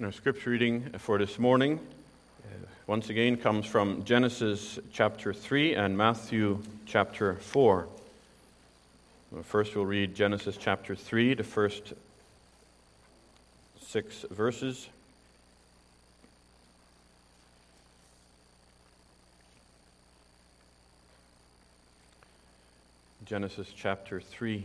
Our scripture reading for this morning, uh, once again, comes from Genesis chapter 3 and Matthew chapter 4. Well, first, we'll read Genesis chapter 3, the first six verses. Genesis chapter 3.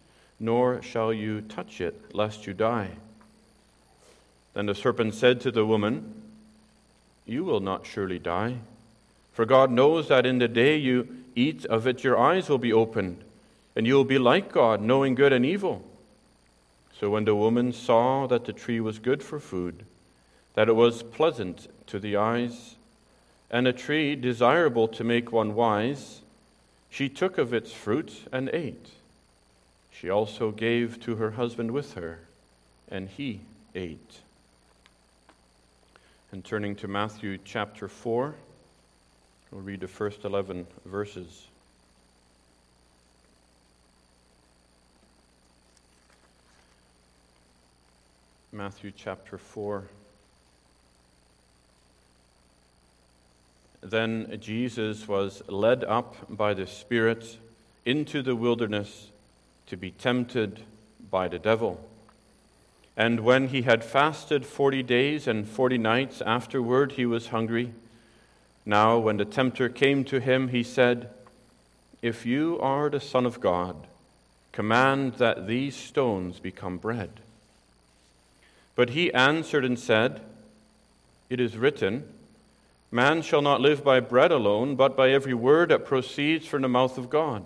nor shall you touch it, lest you die. Then the serpent said to the woman, You will not surely die, for God knows that in the day you eat of it, your eyes will be opened, and you will be like God, knowing good and evil. So when the woman saw that the tree was good for food, that it was pleasant to the eyes, and a tree desirable to make one wise, she took of its fruit and ate. She also gave to her husband with her, and he ate. And turning to Matthew chapter 4, we'll read the first 11 verses. Matthew chapter 4. Then Jesus was led up by the Spirit into the wilderness to be tempted by the devil. And when he had fasted forty days and forty nights afterward, he was hungry. Now, when the tempter came to him, he said, If you are the Son of God, command that these stones become bread. But he answered and said, It is written, Man shall not live by bread alone, but by every word that proceeds from the mouth of God.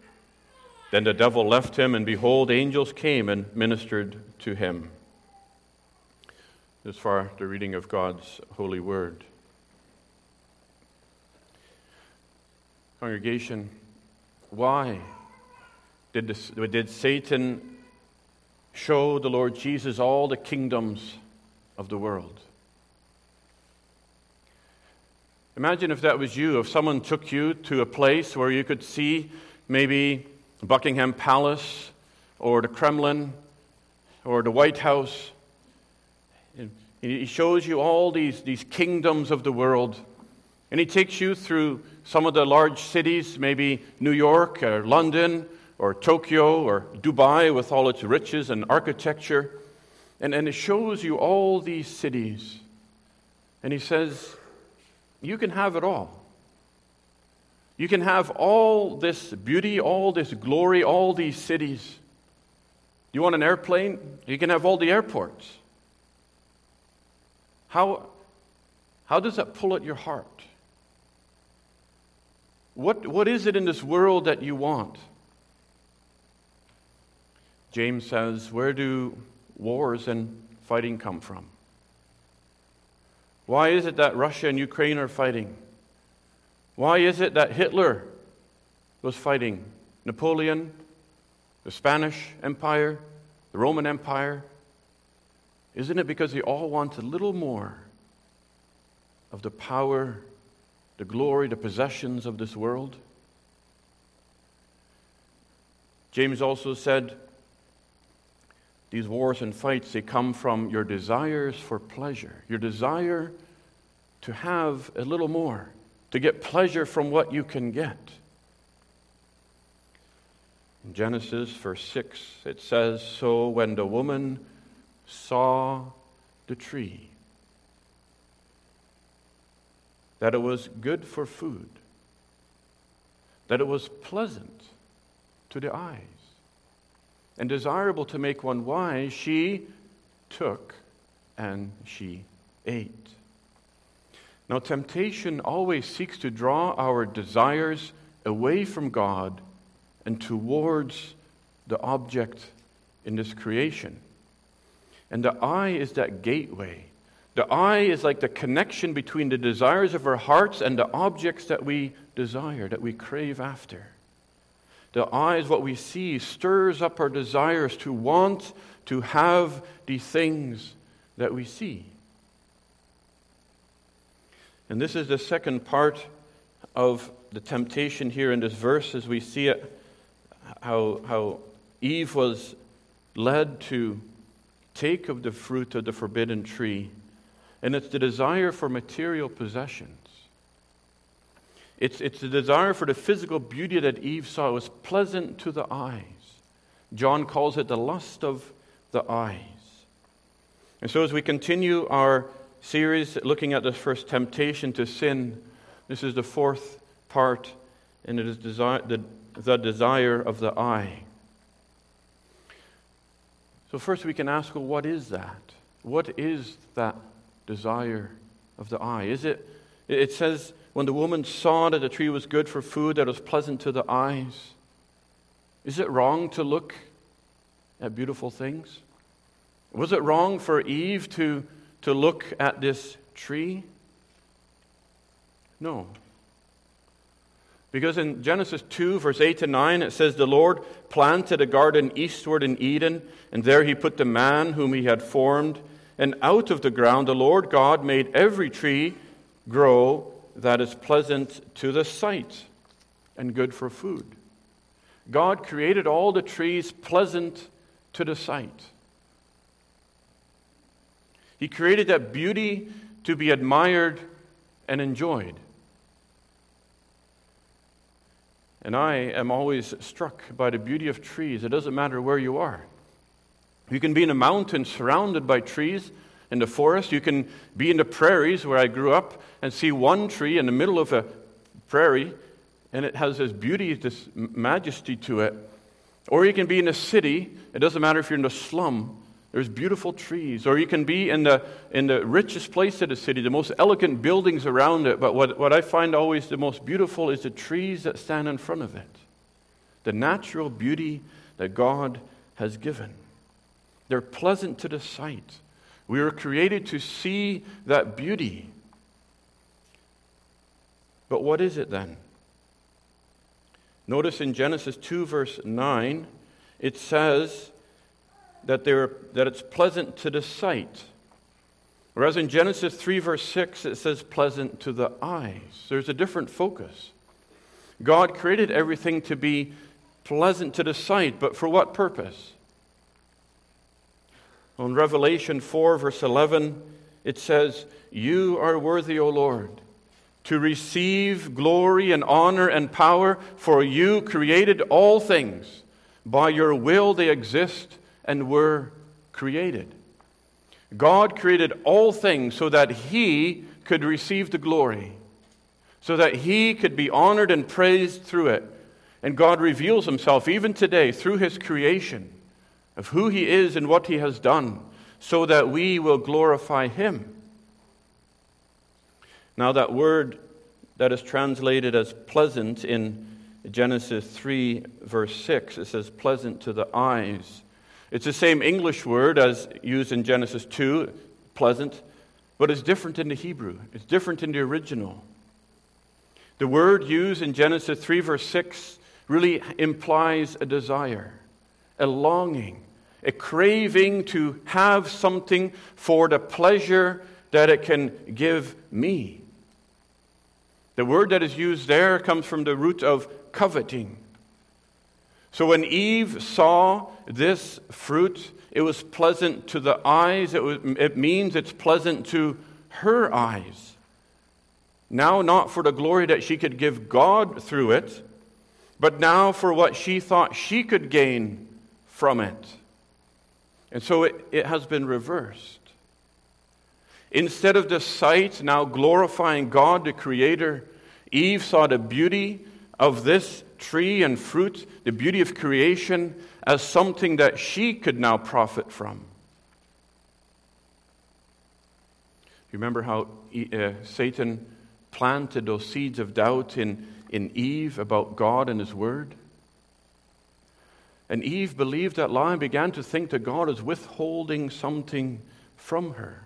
Then the devil left him, and behold, angels came and ministered to him. As far the reading of God's holy word. Congregation, why did, this, did Satan show the Lord Jesus all the kingdoms of the world? Imagine if that was you, if someone took you to a place where you could see maybe Buckingham Palace or the Kremlin or the White House. He shows you all these, these kingdoms of the world. And he takes you through some of the large cities, maybe New York or London or Tokyo or Dubai with all its riches and architecture. And, and it shows you all these cities. And he says, You can have it all. You can have all this beauty, all this glory, all these cities. You want an airplane? You can have all the airports. How, how does that pull at your heart? What, what is it in this world that you want? James says, Where do wars and fighting come from? Why is it that Russia and Ukraine are fighting? Why is it that Hitler was fighting Napoleon, the Spanish Empire, the Roman Empire? Isn't it because they all want a little more of the power, the glory, the possessions of this world. James also said, These wars and fights, they come from your desires for pleasure, your desire to have a little more, to get pleasure from what you can get. In Genesis, verse 6, it says So when the woman saw the tree, that it was good for food, that it was pleasant to the eyes, and desirable to make one wise, she took and she ate. Now, temptation always seeks to draw our desires away from God and towards the object in this creation. And the eye is that gateway. The eye is like the connection between the desires of our hearts and the objects that we desire, that we crave after. The eye is what we see, stirs up our desires to want to have the things that we see. And this is the second part of the temptation here in this verse as we see it how, how Eve was led to take of the fruit of the forbidden tree, and it's the desire for material possessions. It's, it's the desire for the physical beauty that Eve saw. It was pleasant to the eyes. John calls it the lust of the eyes. And so, as we continue our series looking at this first temptation to sin, this is the fourth part, and it is desire, the the desire of the eye. So, first we can ask, well, what is that? What is that desire of the eye? Is it, it says, when the woman saw that the tree was good for food, that was pleasant to the eyes. Is it wrong to look at beautiful things? Was it wrong for Eve to, to look at this tree? No. Because in Genesis 2, verse 8 to 9, it says, The Lord planted a garden eastward in Eden, and there he put the man whom he had formed. And out of the ground the Lord God made every tree grow that is pleasant to the sight and good for food. God created all the trees pleasant to the sight. He created that beauty to be admired and enjoyed. And I am always struck by the beauty of trees. It doesn't matter where you are. You can be in a mountain surrounded by trees in the forest. You can be in the prairies where I grew up and see one tree in the middle of a prairie, and it has this beauty, this majesty to it. Or you can be in a city. It doesn't matter if you're in the slum there's beautiful trees. Or you can be in the, in the richest place of the city, the most elegant buildings around it. But what, what I find always the most beautiful is the trees that stand in front of it. The natural beauty that God has given. They're pleasant to the sight. We were created to see that beauty. But what is it then? Notice in Genesis 2, verse 9, it says, that, that it's pleasant to the sight. Whereas in Genesis 3, verse 6, it says pleasant to the eyes. There's a different focus. God created everything to be pleasant to the sight, but for what purpose? On Revelation 4, verse 11, it says, You are worthy, O Lord, to receive glory and honor and power, for you created all things. By your will they exist and were created. God created all things so that He could receive the glory, so that He could be honored and praised through it. And God reveals Himself even today through His creation of who He is and what He has done, so that we will glorify Him. Now, that word that is translated as pleasant in Genesis 3, verse 6, it says, pleasant to the eyes. It's the same English word as used in Genesis 2, pleasant, but it's different in the Hebrew. It's different in the original. The word used in Genesis 3, verse 6, really implies a desire, a longing, a craving to have something for the pleasure that it can give me. The word that is used there comes from the root of coveting. So when Eve saw this fruit, it was pleasant to the eyes. It, was, it means it's pleasant to her eyes. Now, not for the glory that she could give God through it, but now for what she thought she could gain from it. And so it, it has been reversed. Instead of the sight now glorifying God, the Creator, Eve saw the beauty of this tree and fruit, the beauty of creation, as something that she could now profit from. You remember how uh, Satan planted those seeds of doubt in, in Eve about God and His Word? And Eve believed that lie and began to think that God is withholding something from her.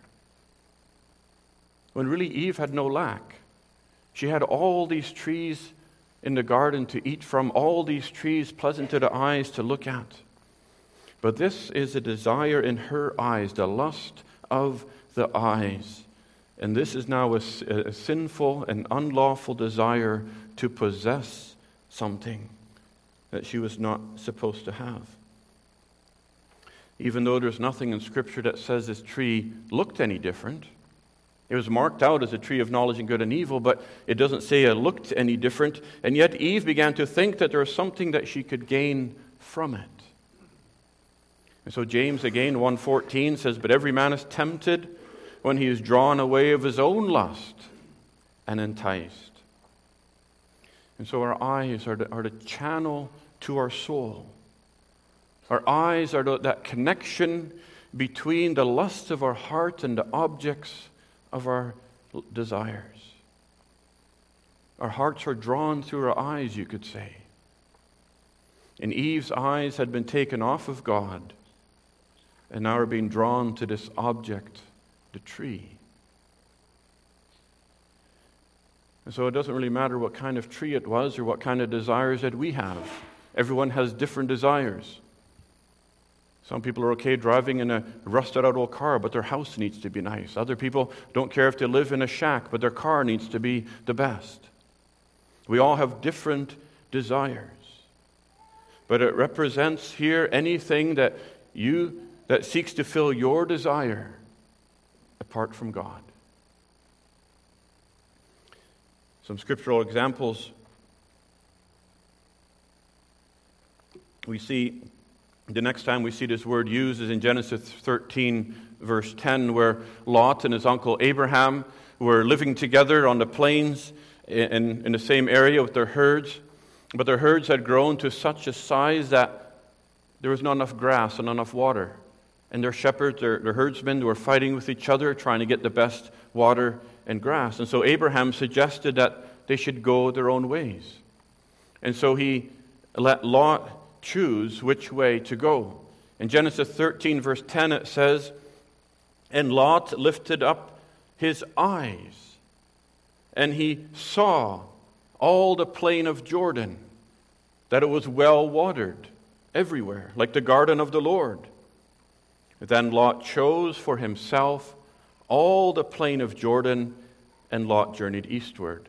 When really Eve had no lack. She had all these trees in the garden to eat from, all these trees pleasant to the eyes to look at. But this is a desire in her eyes, the lust of the eyes. And this is now a, a sinful and unlawful desire to possess something that she was not supposed to have. Even though there's nothing in Scripture that says this tree looked any different, it was marked out as a tree of knowledge and good and evil, but it doesn't say it looked any different. And yet Eve began to think that there was something that she could gain from it. And so James again 1:14 says, "But every man is tempted when he is drawn away of his own lust and enticed." And so our eyes are the, are the channel to our soul. Our eyes are the, that connection between the lust of our heart and the objects of our desires. Our hearts are drawn through our eyes, you could say. And Eve's eyes had been taken off of God and now are being drawn to this object, the tree. And so it doesn't really matter what kind of tree it was or what kind of desires that we have. Everyone has different desires. Some people are okay driving in a rusted out old car, but their house needs to be nice. Other people don't care if they live in a shack, but their car needs to be the best. We all have different desires. But it represents here anything that you that seeks to fill your desire apart from God. Some scriptural examples we see the next time we see this word used is in Genesis 13, verse 10, where Lot and his uncle Abraham were living together on the plains in, in the same area with their herds. But their herds had grown to such a size that there was not enough grass and not enough water. And their shepherds, their, their herdsmen, were fighting with each other, trying to get the best water and grass. And so Abraham suggested that they should go their own ways. And so he let Lot choose which way to go. In Genesis 13, verse 10, it says, And Lot lifted up his eyes, and he saw all the plain of Jordan, that it was well watered everywhere, like the garden of the Lord. Then Lot chose for himself all the plain of Jordan, and Lot journeyed eastward.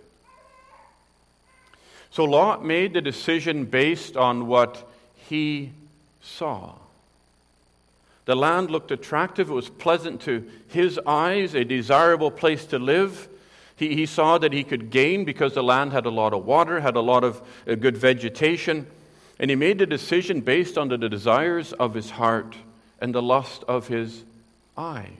So Lot made the decision based on what he saw. The land looked attractive, it was pleasant to his eyes, a desirable place to live. He, he saw that he could gain because the land had a lot of water, had a lot of uh, good vegetation. And he made the decision based on the desires of his heart and the lust of his eyes.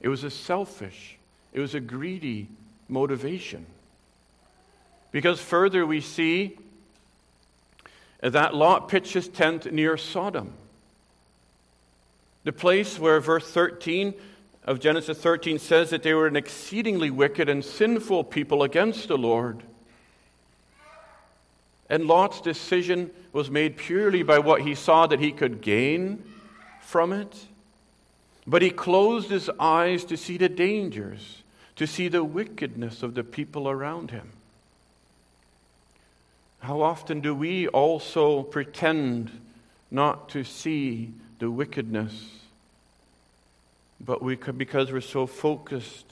It was a selfish, it was a greedy motivation. Because further we see that Lot pitched his tent near Sodom. The place where verse 13 of Genesis 13 says that they were an exceedingly wicked and sinful people against the Lord. And Lot's decision was made purely by what he saw that he could gain from it. But he closed his eyes to see the dangers, to see the wickedness of the people around him. How often do we also pretend not to see the wickedness, but we, could, because we're so focused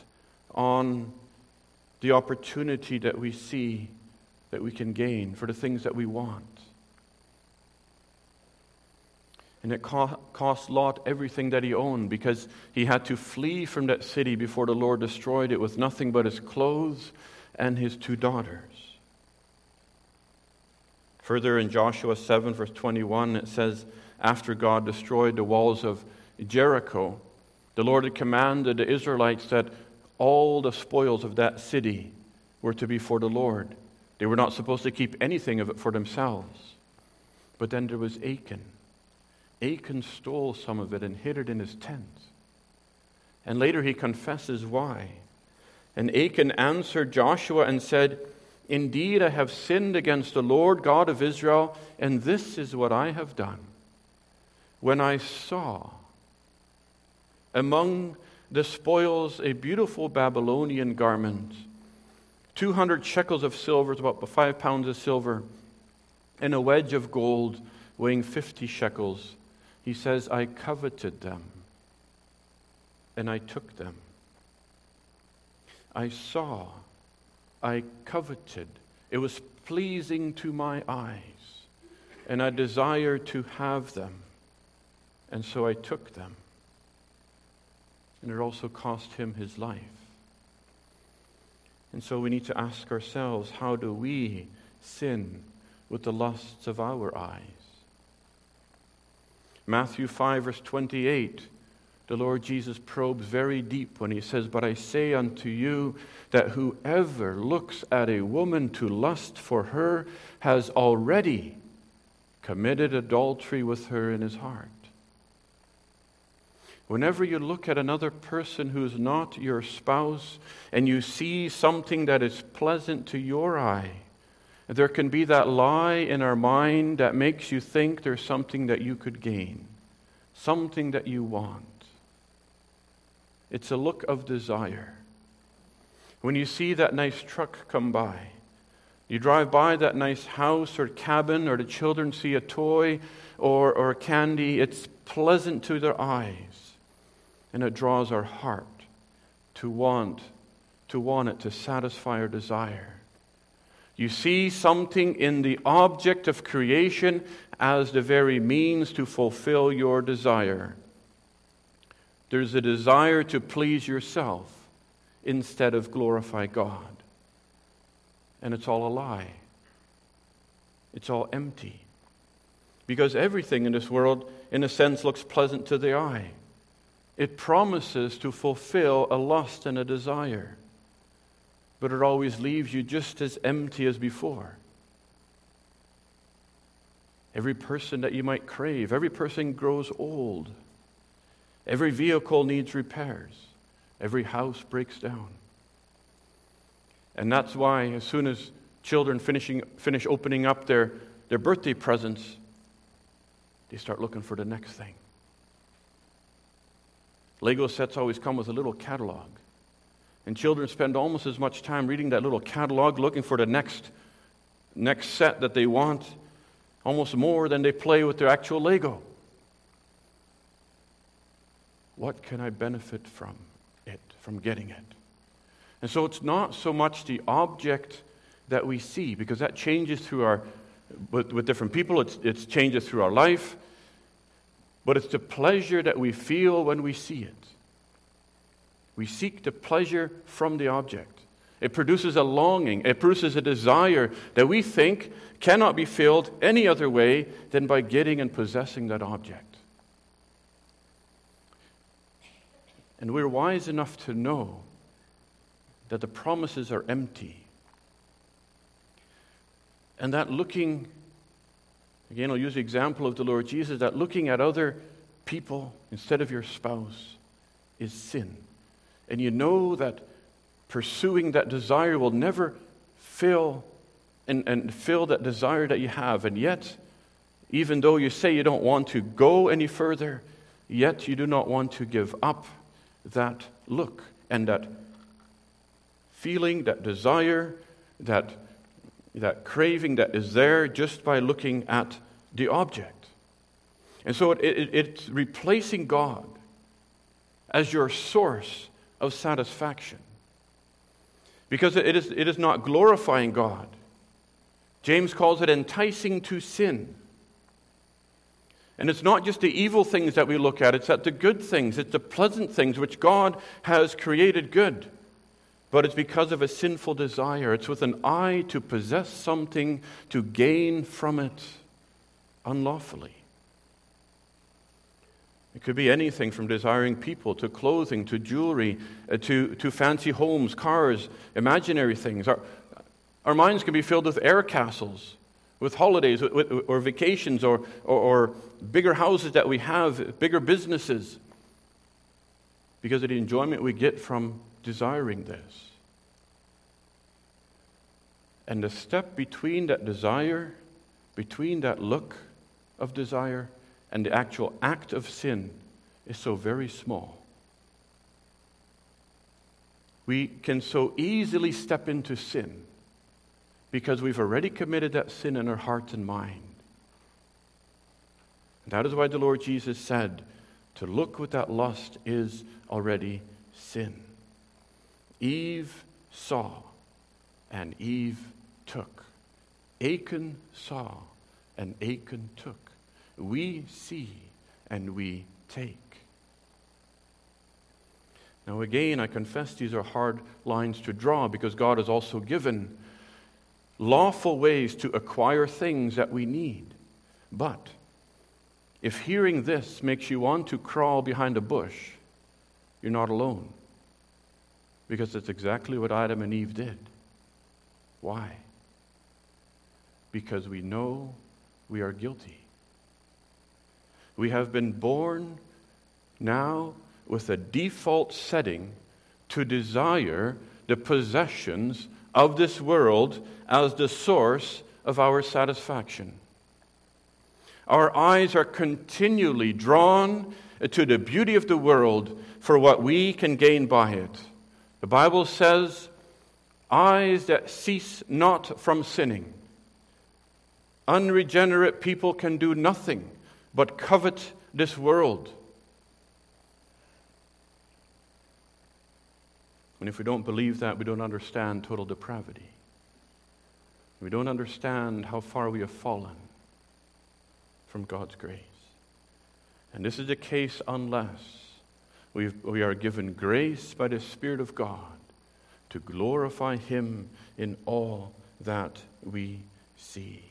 on the opportunity that we see that we can gain for the things that we want. And it cost Lot everything that he owned because he had to flee from that city before the Lord destroyed it with nothing but his clothes and his two daughters. Further in Joshua 7, verse 21, it says, After God destroyed the walls of Jericho, the Lord had commanded the Israelites that all the spoils of that city were to be for the Lord. They were not supposed to keep anything of it for themselves. But then there was Achan. Achan stole some of it and hid it in his tent. And later he confesses why. And Achan answered Joshua and said, Indeed, I have sinned against the Lord God of Israel, and this is what I have done. When I saw among the spoils a beautiful Babylonian garment, 200 shekels of silver, about five pounds of silver, and a wedge of gold weighing 50 shekels. He says, I coveted them, and I took them. I saw, I coveted. It was pleasing to my eyes, and I desired to have them, and so I took them and it also cost him his life. And so we need to ask ourselves how do we sin with the lusts of our eyes? Matthew 5, verse 28, the Lord Jesus probes very deep when he says, But I say unto you that whoever looks at a woman to lust for her has already committed adultery with her in his heart. Whenever you look at another person who is not your spouse and you see something that is pleasant to your eye, there can be that lie in our mind that makes you think there's something that you could gain, something that you want. It's a look of desire. When you see that nice truck come by, you drive by that nice house or cabin, or the children see a toy or, or candy, it's pleasant to their eyes and it draws our heart to want to want it to satisfy our desire. You see something in the object of creation as the very means to fulfill your desire. There's a desire to please yourself instead of glorify God. And it's all a lie. It's all empty. Because everything in this world, in a sense, looks pleasant to the eye it promises to fulfill a lust and a desire, but it always leaves you just as empty as before. Every person that you might crave, every person grows old. Every vehicle needs repairs. Every house breaks down. And that's why, as soon as children finishing, finish opening up their, their birthday presents, they start looking for the next thing. Lego sets always come with a little catalog. And children spend almost as much time reading that little catalog looking for the next, next set that they want, almost more than they play with their actual Lego. What can I benefit from it, from getting it? And so it's not so much the object that we see, because that changes through our, with, with different people, it's, it changes through our life but it's the pleasure that we feel when we see it. We seek the pleasure from the object. It produces a longing, it produces a desire that we think cannot be filled any other way than by getting and possessing that object. And we're wise enough to know that the promises are empty. And that looking Again, I'll use the example of the Lord Jesus that looking at other people instead of your spouse is sin. And you know that pursuing that desire will never fill and, and fill that desire that you have. And yet, even though you say you don't want to go any further, yet you do not want to give up that look and that feeling, that desire, that that craving that is there just by looking at the object. And so it, it, it's replacing God as your source of satisfaction. because it is, it is not glorifying God. James calls it enticing to sin. And it's not just the evil things that we look at, it's at the good things, it's the pleasant things which God has created good. But it's because of a sinful desire. It's with an eye to possess something, to gain from it unlawfully. It could be anything from desiring people to clothing to jewelry uh, to, to fancy homes, cars, imaginary things. Our, our minds can be filled with air castles, with holidays with, with, or vacations or, or, or bigger houses that we have, bigger businesses, because of the enjoyment we get from desiring this. And the step between that desire, between that look of desire, and the actual act of sin is so very small. We can so easily step into sin because we've already committed that sin in our heart and mind. That is why the Lord Jesus said, to look with that lust is already sin. Eve saw, and Eve took. Achan saw, and Achan took. We see, and we take. Now, again, I confess these are hard lines to draw because God has also given lawful ways to acquire things that we need. But if hearing this makes you want to crawl behind a bush, you're not alone. Because it's exactly what Adam and Eve did. Why? Because we know we are guilty. We have been born now with a default setting to desire the possessions of this world as the source of our satisfaction. Our eyes are continually drawn to the beauty of the world for what we can gain by it. The Bible says, eyes that cease not from sinning. Unregenerate people can do nothing but covet this world. And if we don't believe that, we don't understand total depravity. We don't understand how far we have fallen from God's grace. And this is the case unless we we are given grace by the Spirit of God to glorify Him in all that we see.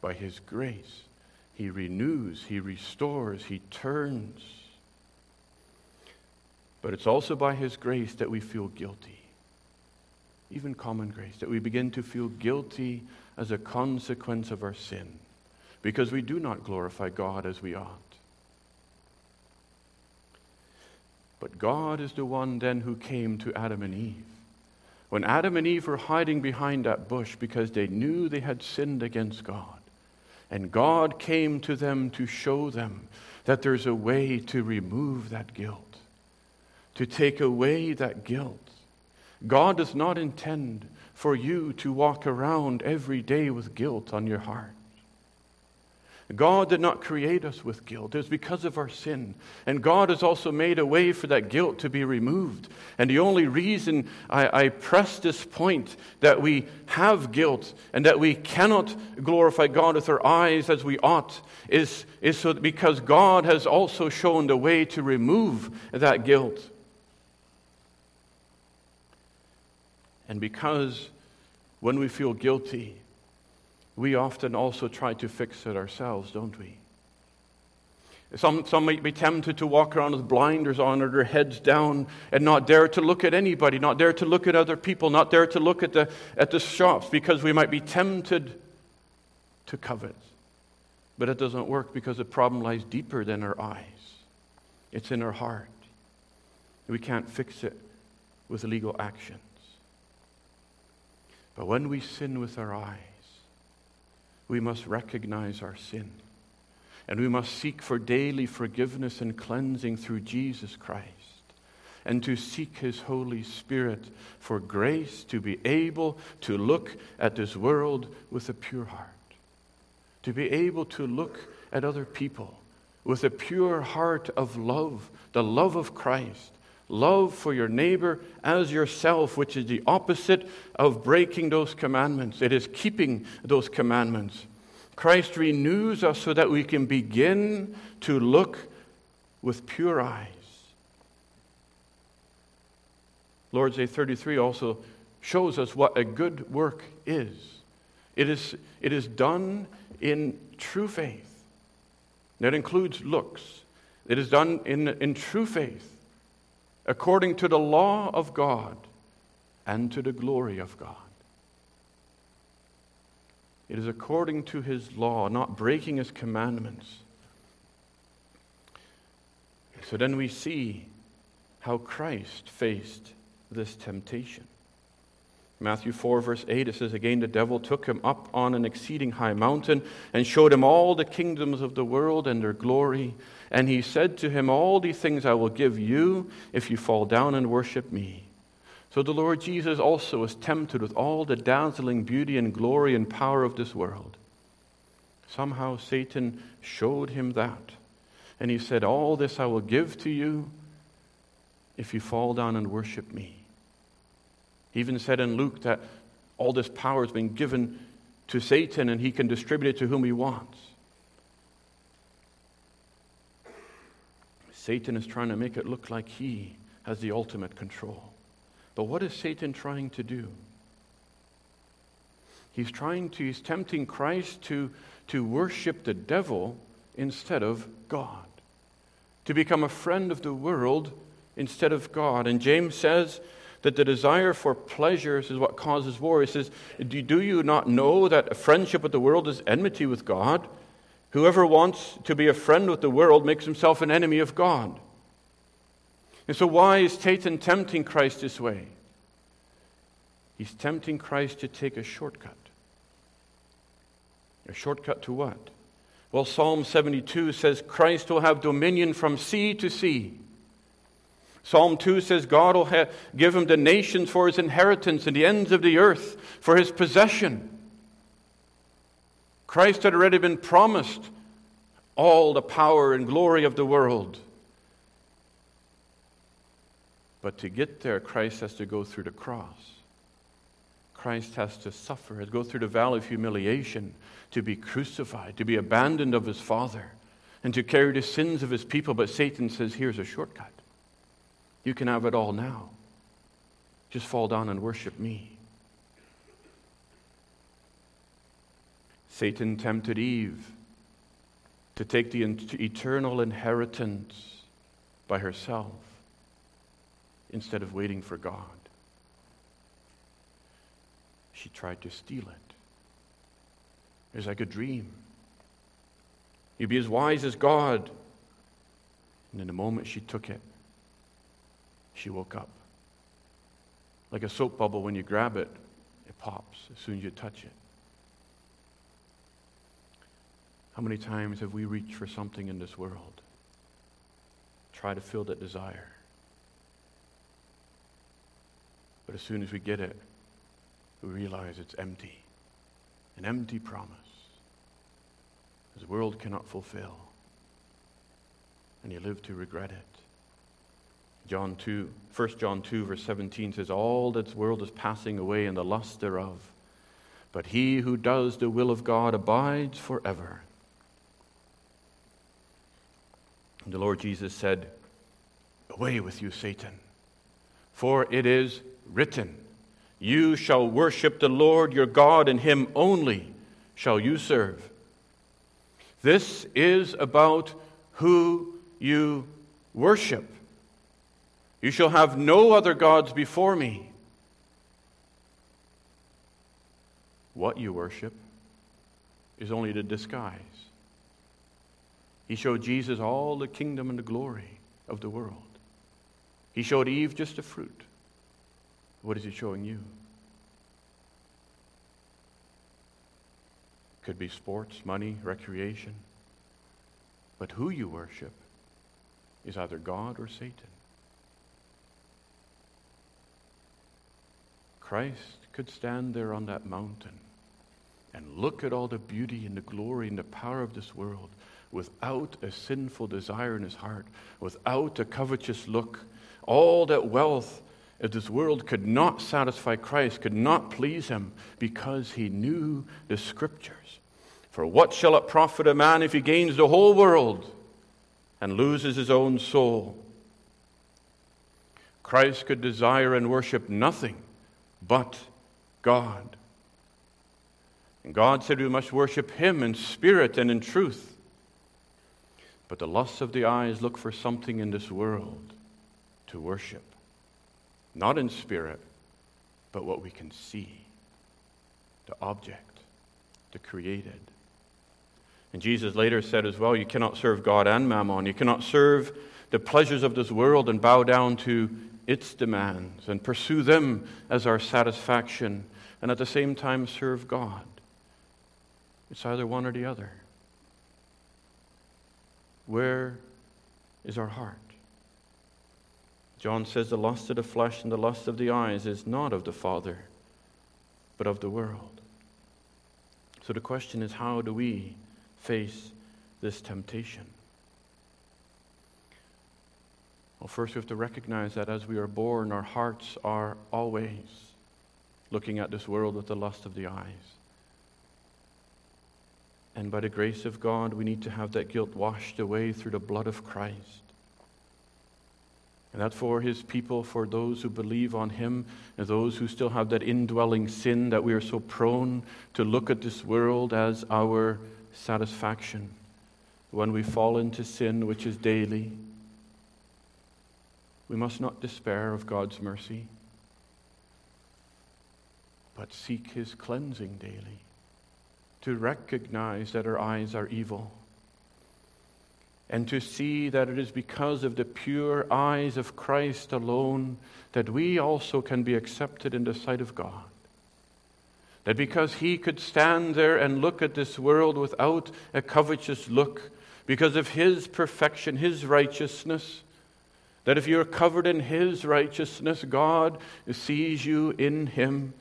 By His grace, He renews, He restores, He turns but it's also by His grace that we feel guilty. Even common grace, that we begin to feel guilty as a consequence of our sin, because we do not glorify God as we ought. But God is the one then who came to Adam and Eve. When Adam and Eve were hiding behind that bush because they knew they had sinned against God, and God came to them to show them that there's a way to remove that guilt to take away that guilt. God does not intend for you to walk around every day with guilt on your heart. God did not create us with guilt. It was because of our sin. And God has also made a way for that guilt to be removed. And the only reason I, I, press this point that we have guilt and that we cannot glorify God with our eyes as we ought is, is so because God has also shown the way to remove that guilt. And because when we feel guilty, we often also try to fix it ourselves, don't we? Some, some might be tempted to walk around with blinders on or their heads down and not dare to look at anybody, not dare to look at other people, not dare to look at the, at the shops because we might be tempted to covet. But it doesn't work because the problem lies deeper than our eyes, it's in our heart. We can't fix it with legal action. But when we sin with our eyes, we must recognize our sin. And we must seek for daily forgiveness and cleansing through Jesus Christ. And to seek His Holy Spirit for grace to be able to look at this world with a pure heart. To be able to look at other people with a pure heart of love, the love of Christ, love for your neighbor as yourself, which is the opposite of breaking those commandments. It is keeping those commandments. Christ renews us so that we can begin to look with pure eyes. Lord's Day 33 also shows us what a good work is. It is, it is done in true faith. That includes looks. It is done in, in true faith, according to the law of God and to the glory of God. It is according to his law, not breaking his commandments. So then we see how Christ faced this temptation. Matthew 4, verse 8, it says, Again, the devil took him up on an exceeding high mountain and showed him all the kingdoms of the world and their glory. And he said to him, All these things I will give you if you fall down and worship me. So the Lord Jesus also was tempted with all the dazzling beauty and glory and power of this world. Somehow Satan showed him that. And he said, All this I will give to you if you fall down and worship me. He even said in Luke that all this power has been given to Satan and he can distribute it to whom he wants. Satan is trying to make it look like he has the ultimate control. But what is Satan trying to do? He's trying to, he's tempting Christ to, to worship the devil instead of God, to become a friend of the world instead of God. And James says that the desire for pleasures is what causes war. He says, Do you not know that a friendship with the world is enmity with God? Whoever wants to be a friend with the world makes himself an enemy of God. And so, why is Satan tempting Christ this way? He's tempting Christ to take a shortcut. A shortcut to what? Well, Psalm 72 says Christ will have dominion from sea to sea. Psalm 2 says God will ha- give him the nations for his inheritance and the ends of the earth for his possession. Christ had already been promised all the power and glory of the world. But to get there, Christ has to go through the cross. Christ has to suffer, go through the valley of humiliation, to be crucified, to be abandoned of his Father, and to carry the sins of his people. But Satan says, here's a shortcut. You can have it all now. Just fall down and worship me. Satan tempted Eve to take the eternal inheritance by herself instead of waiting for God. She tried to steal it. It was like a dream. You'd be as wise as God. And in a moment she took it, she woke up. Like a soap bubble, when you grab it, it pops as soon as you touch it. How many times have we reached for something in this world? Try to fill that desire. But as soon as we get it, we realize it's empty. An empty promise. The world cannot fulfill. And you live to regret it. John 2, 1 John 2, verse 17 says, All this world is passing away and the lust thereof. But he who does the will of God abides forever. And the Lord Jesus said, Away with you, Satan, for it is written, You shall worship the Lord your God, and him only shall you serve. This is about who you worship. You shall have no other gods before me. What you worship is only the disguise. He showed Jesus all the kingdom and the glory of the world. He showed Eve just a fruit. What is he showing you? Could be sports, money, recreation. But who you worship is either God or Satan. Christ could stand there on that mountain and look at all the beauty and the glory and the power of this world without a sinful desire in his heart, without a covetous look. all that wealth of this world could not satisfy Christ, could not please him, because he knew the scriptures. For what shall it profit a man if he gains the whole world and loses his own soul? Christ could desire and worship nothing but God. And God said we must worship Him in spirit and in truth. But the lusts of the eyes look for something in this world to worship. Not in spirit, but what we can see the object, the created. And Jesus later said as well, You cannot serve God and mammon. You cannot serve the pleasures of this world and bow down to its demands and pursue them as our satisfaction and at the same time serve God. It's either one or the other. Where is our heart? John says the lust of the flesh and the lust of the eyes is not of the Father, but of the world. So the question is how do we face this temptation? Well, first we have to recognize that as we are born, our hearts are always looking at this world with the lust of the eyes. And by the grace of God, we need to have that guilt washed away through the blood of Christ. And that for his people, for those who believe on him, and those who still have that indwelling sin that we are so prone to look at this world as our satisfaction. When we fall into sin, which is daily, we must not despair of God's mercy, but seek His cleansing daily, to recognize that our eyes are evil, and to see that it is because of the pure eyes of Christ alone that we also can be accepted in the sight of God. That because He could stand there and look at this world without a covetous look, because of His perfection, His righteousness, that if you're covered in His righteousness, God sees you in Him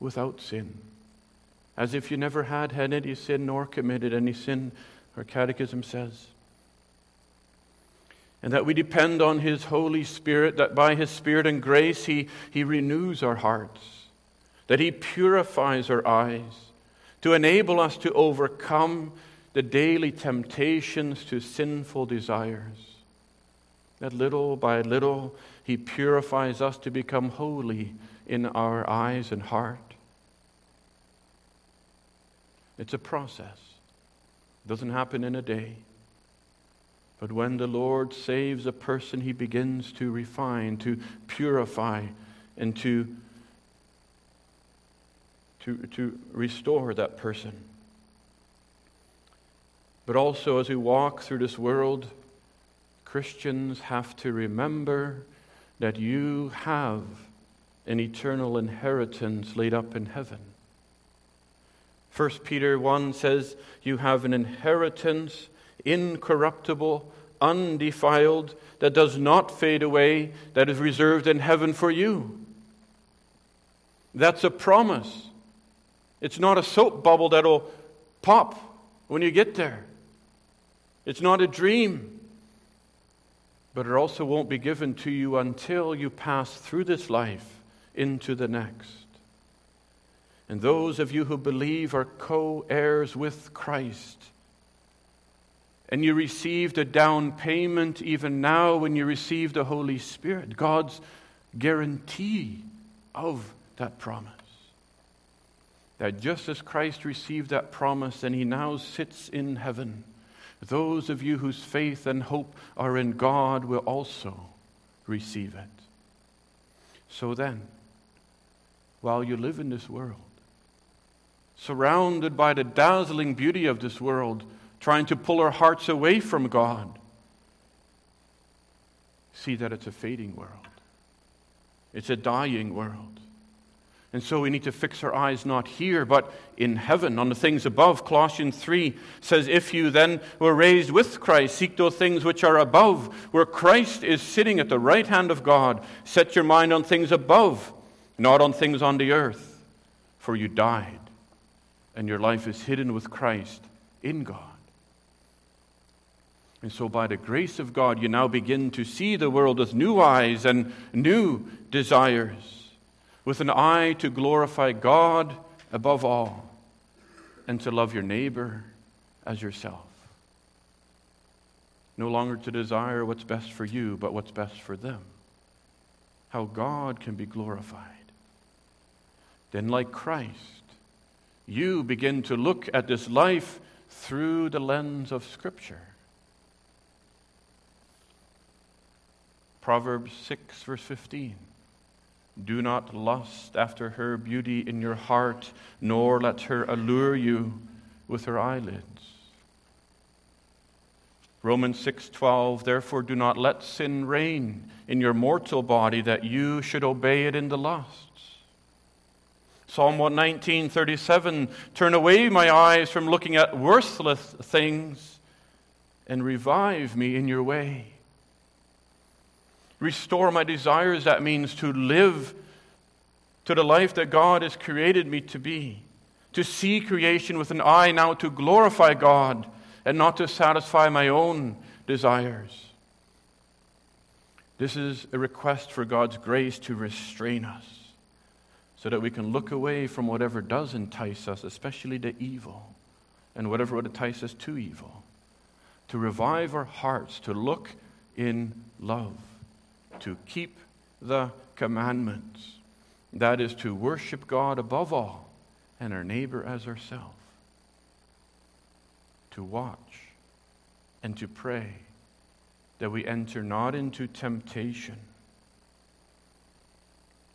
without sin. As if you never had had any sin nor committed any sin, our catechism says. And that we depend on His Holy Spirit, that by His Spirit and grace He, he renews our hearts, that He purifies our eyes, to enable us to overcome the daily temptations to sinful desires that little by little He purifies us to become holy in our eyes and heart. It's a process, it doesn't happen in a day. But when the Lord saves a person, He begins to refine, to purify, and to, to, to restore that person. But also, as we walk through this world, Christians have to remember that you have an eternal inheritance laid up in heaven. 1 Peter 1 says, You have an inheritance incorruptible, undefiled, that does not fade away, that is reserved in heaven for you. That's a promise. It's not a soap bubble that'll pop when you get there. It's not a dream but it also won't be given to you until you pass through this life into the next. And those of you who believe are co heirs with Christ. And you received a down payment even now when you received the Holy Spirit, God's guarantee of that promise. That just as Christ received that promise and he now sits in heaven those of you whose faith and hope are in God will also receive it. So then, while you live in this world, surrounded by the dazzling beauty of this world, trying to pull our hearts away from God, see that it's a fading world. It's a dying world. And so we need to fix our eyes not here, but in heaven, on the things above. Colossians 3 says, If you then were raised with Christ, seek those things which are above, where Christ is sitting at the right hand of God. Set your mind on things above, not on things on the earth. For you died, and your life is hidden with Christ in God. And so, by the grace of God, you now begin to see the world with new eyes and new desires, with an eye to glorify God above all and to love your neighbor as yourself. No longer to desire what's best for you, but what's best for them. How God can be glorified. Then, like Christ, you begin to look at this life through the lens of Scripture. Proverbs 6, verse 15. Do not lust after her beauty in your heart, nor let her allure you with her eyelids. Romans 6:12 Therefore do not let sin reign in your mortal body that you should obey it in the lusts. Psalm 119:37 Turn away my eyes from looking at worthless things and revive me in your way. Restore my desires, that means to live to the life that God has created me to be. To see creation with an eye now to glorify God and not to satisfy my own desires. This is a request for God's grace to restrain us so that we can look away from whatever does entice us, especially the evil, and whatever would entice us to evil. To revive our hearts, to look in love to keep the commandments. That is to worship God above all and our neighbor as ourselves. To watch and to pray that we enter not into temptation.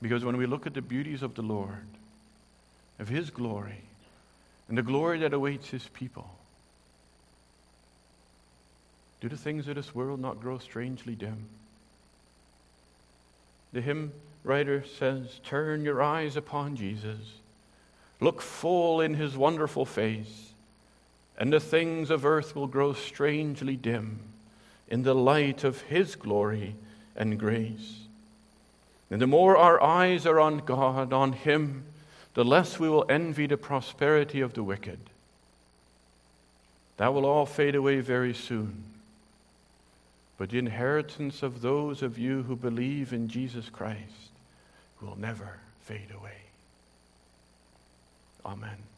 Because when we look at the beauties of the Lord, of His glory, and the glory that awaits His people, do the things of this world not grow strangely dim? The hymn writer says, Turn your eyes upon Jesus, look full in his wonderful face, and the things of earth will grow strangely dim in the light of his glory and grace. And the more our eyes are on God, on him, the less we will envy the prosperity of the wicked. That will all fade away very soon but the inheritance of those of you who believe in Jesus Christ will never fade away. Amen.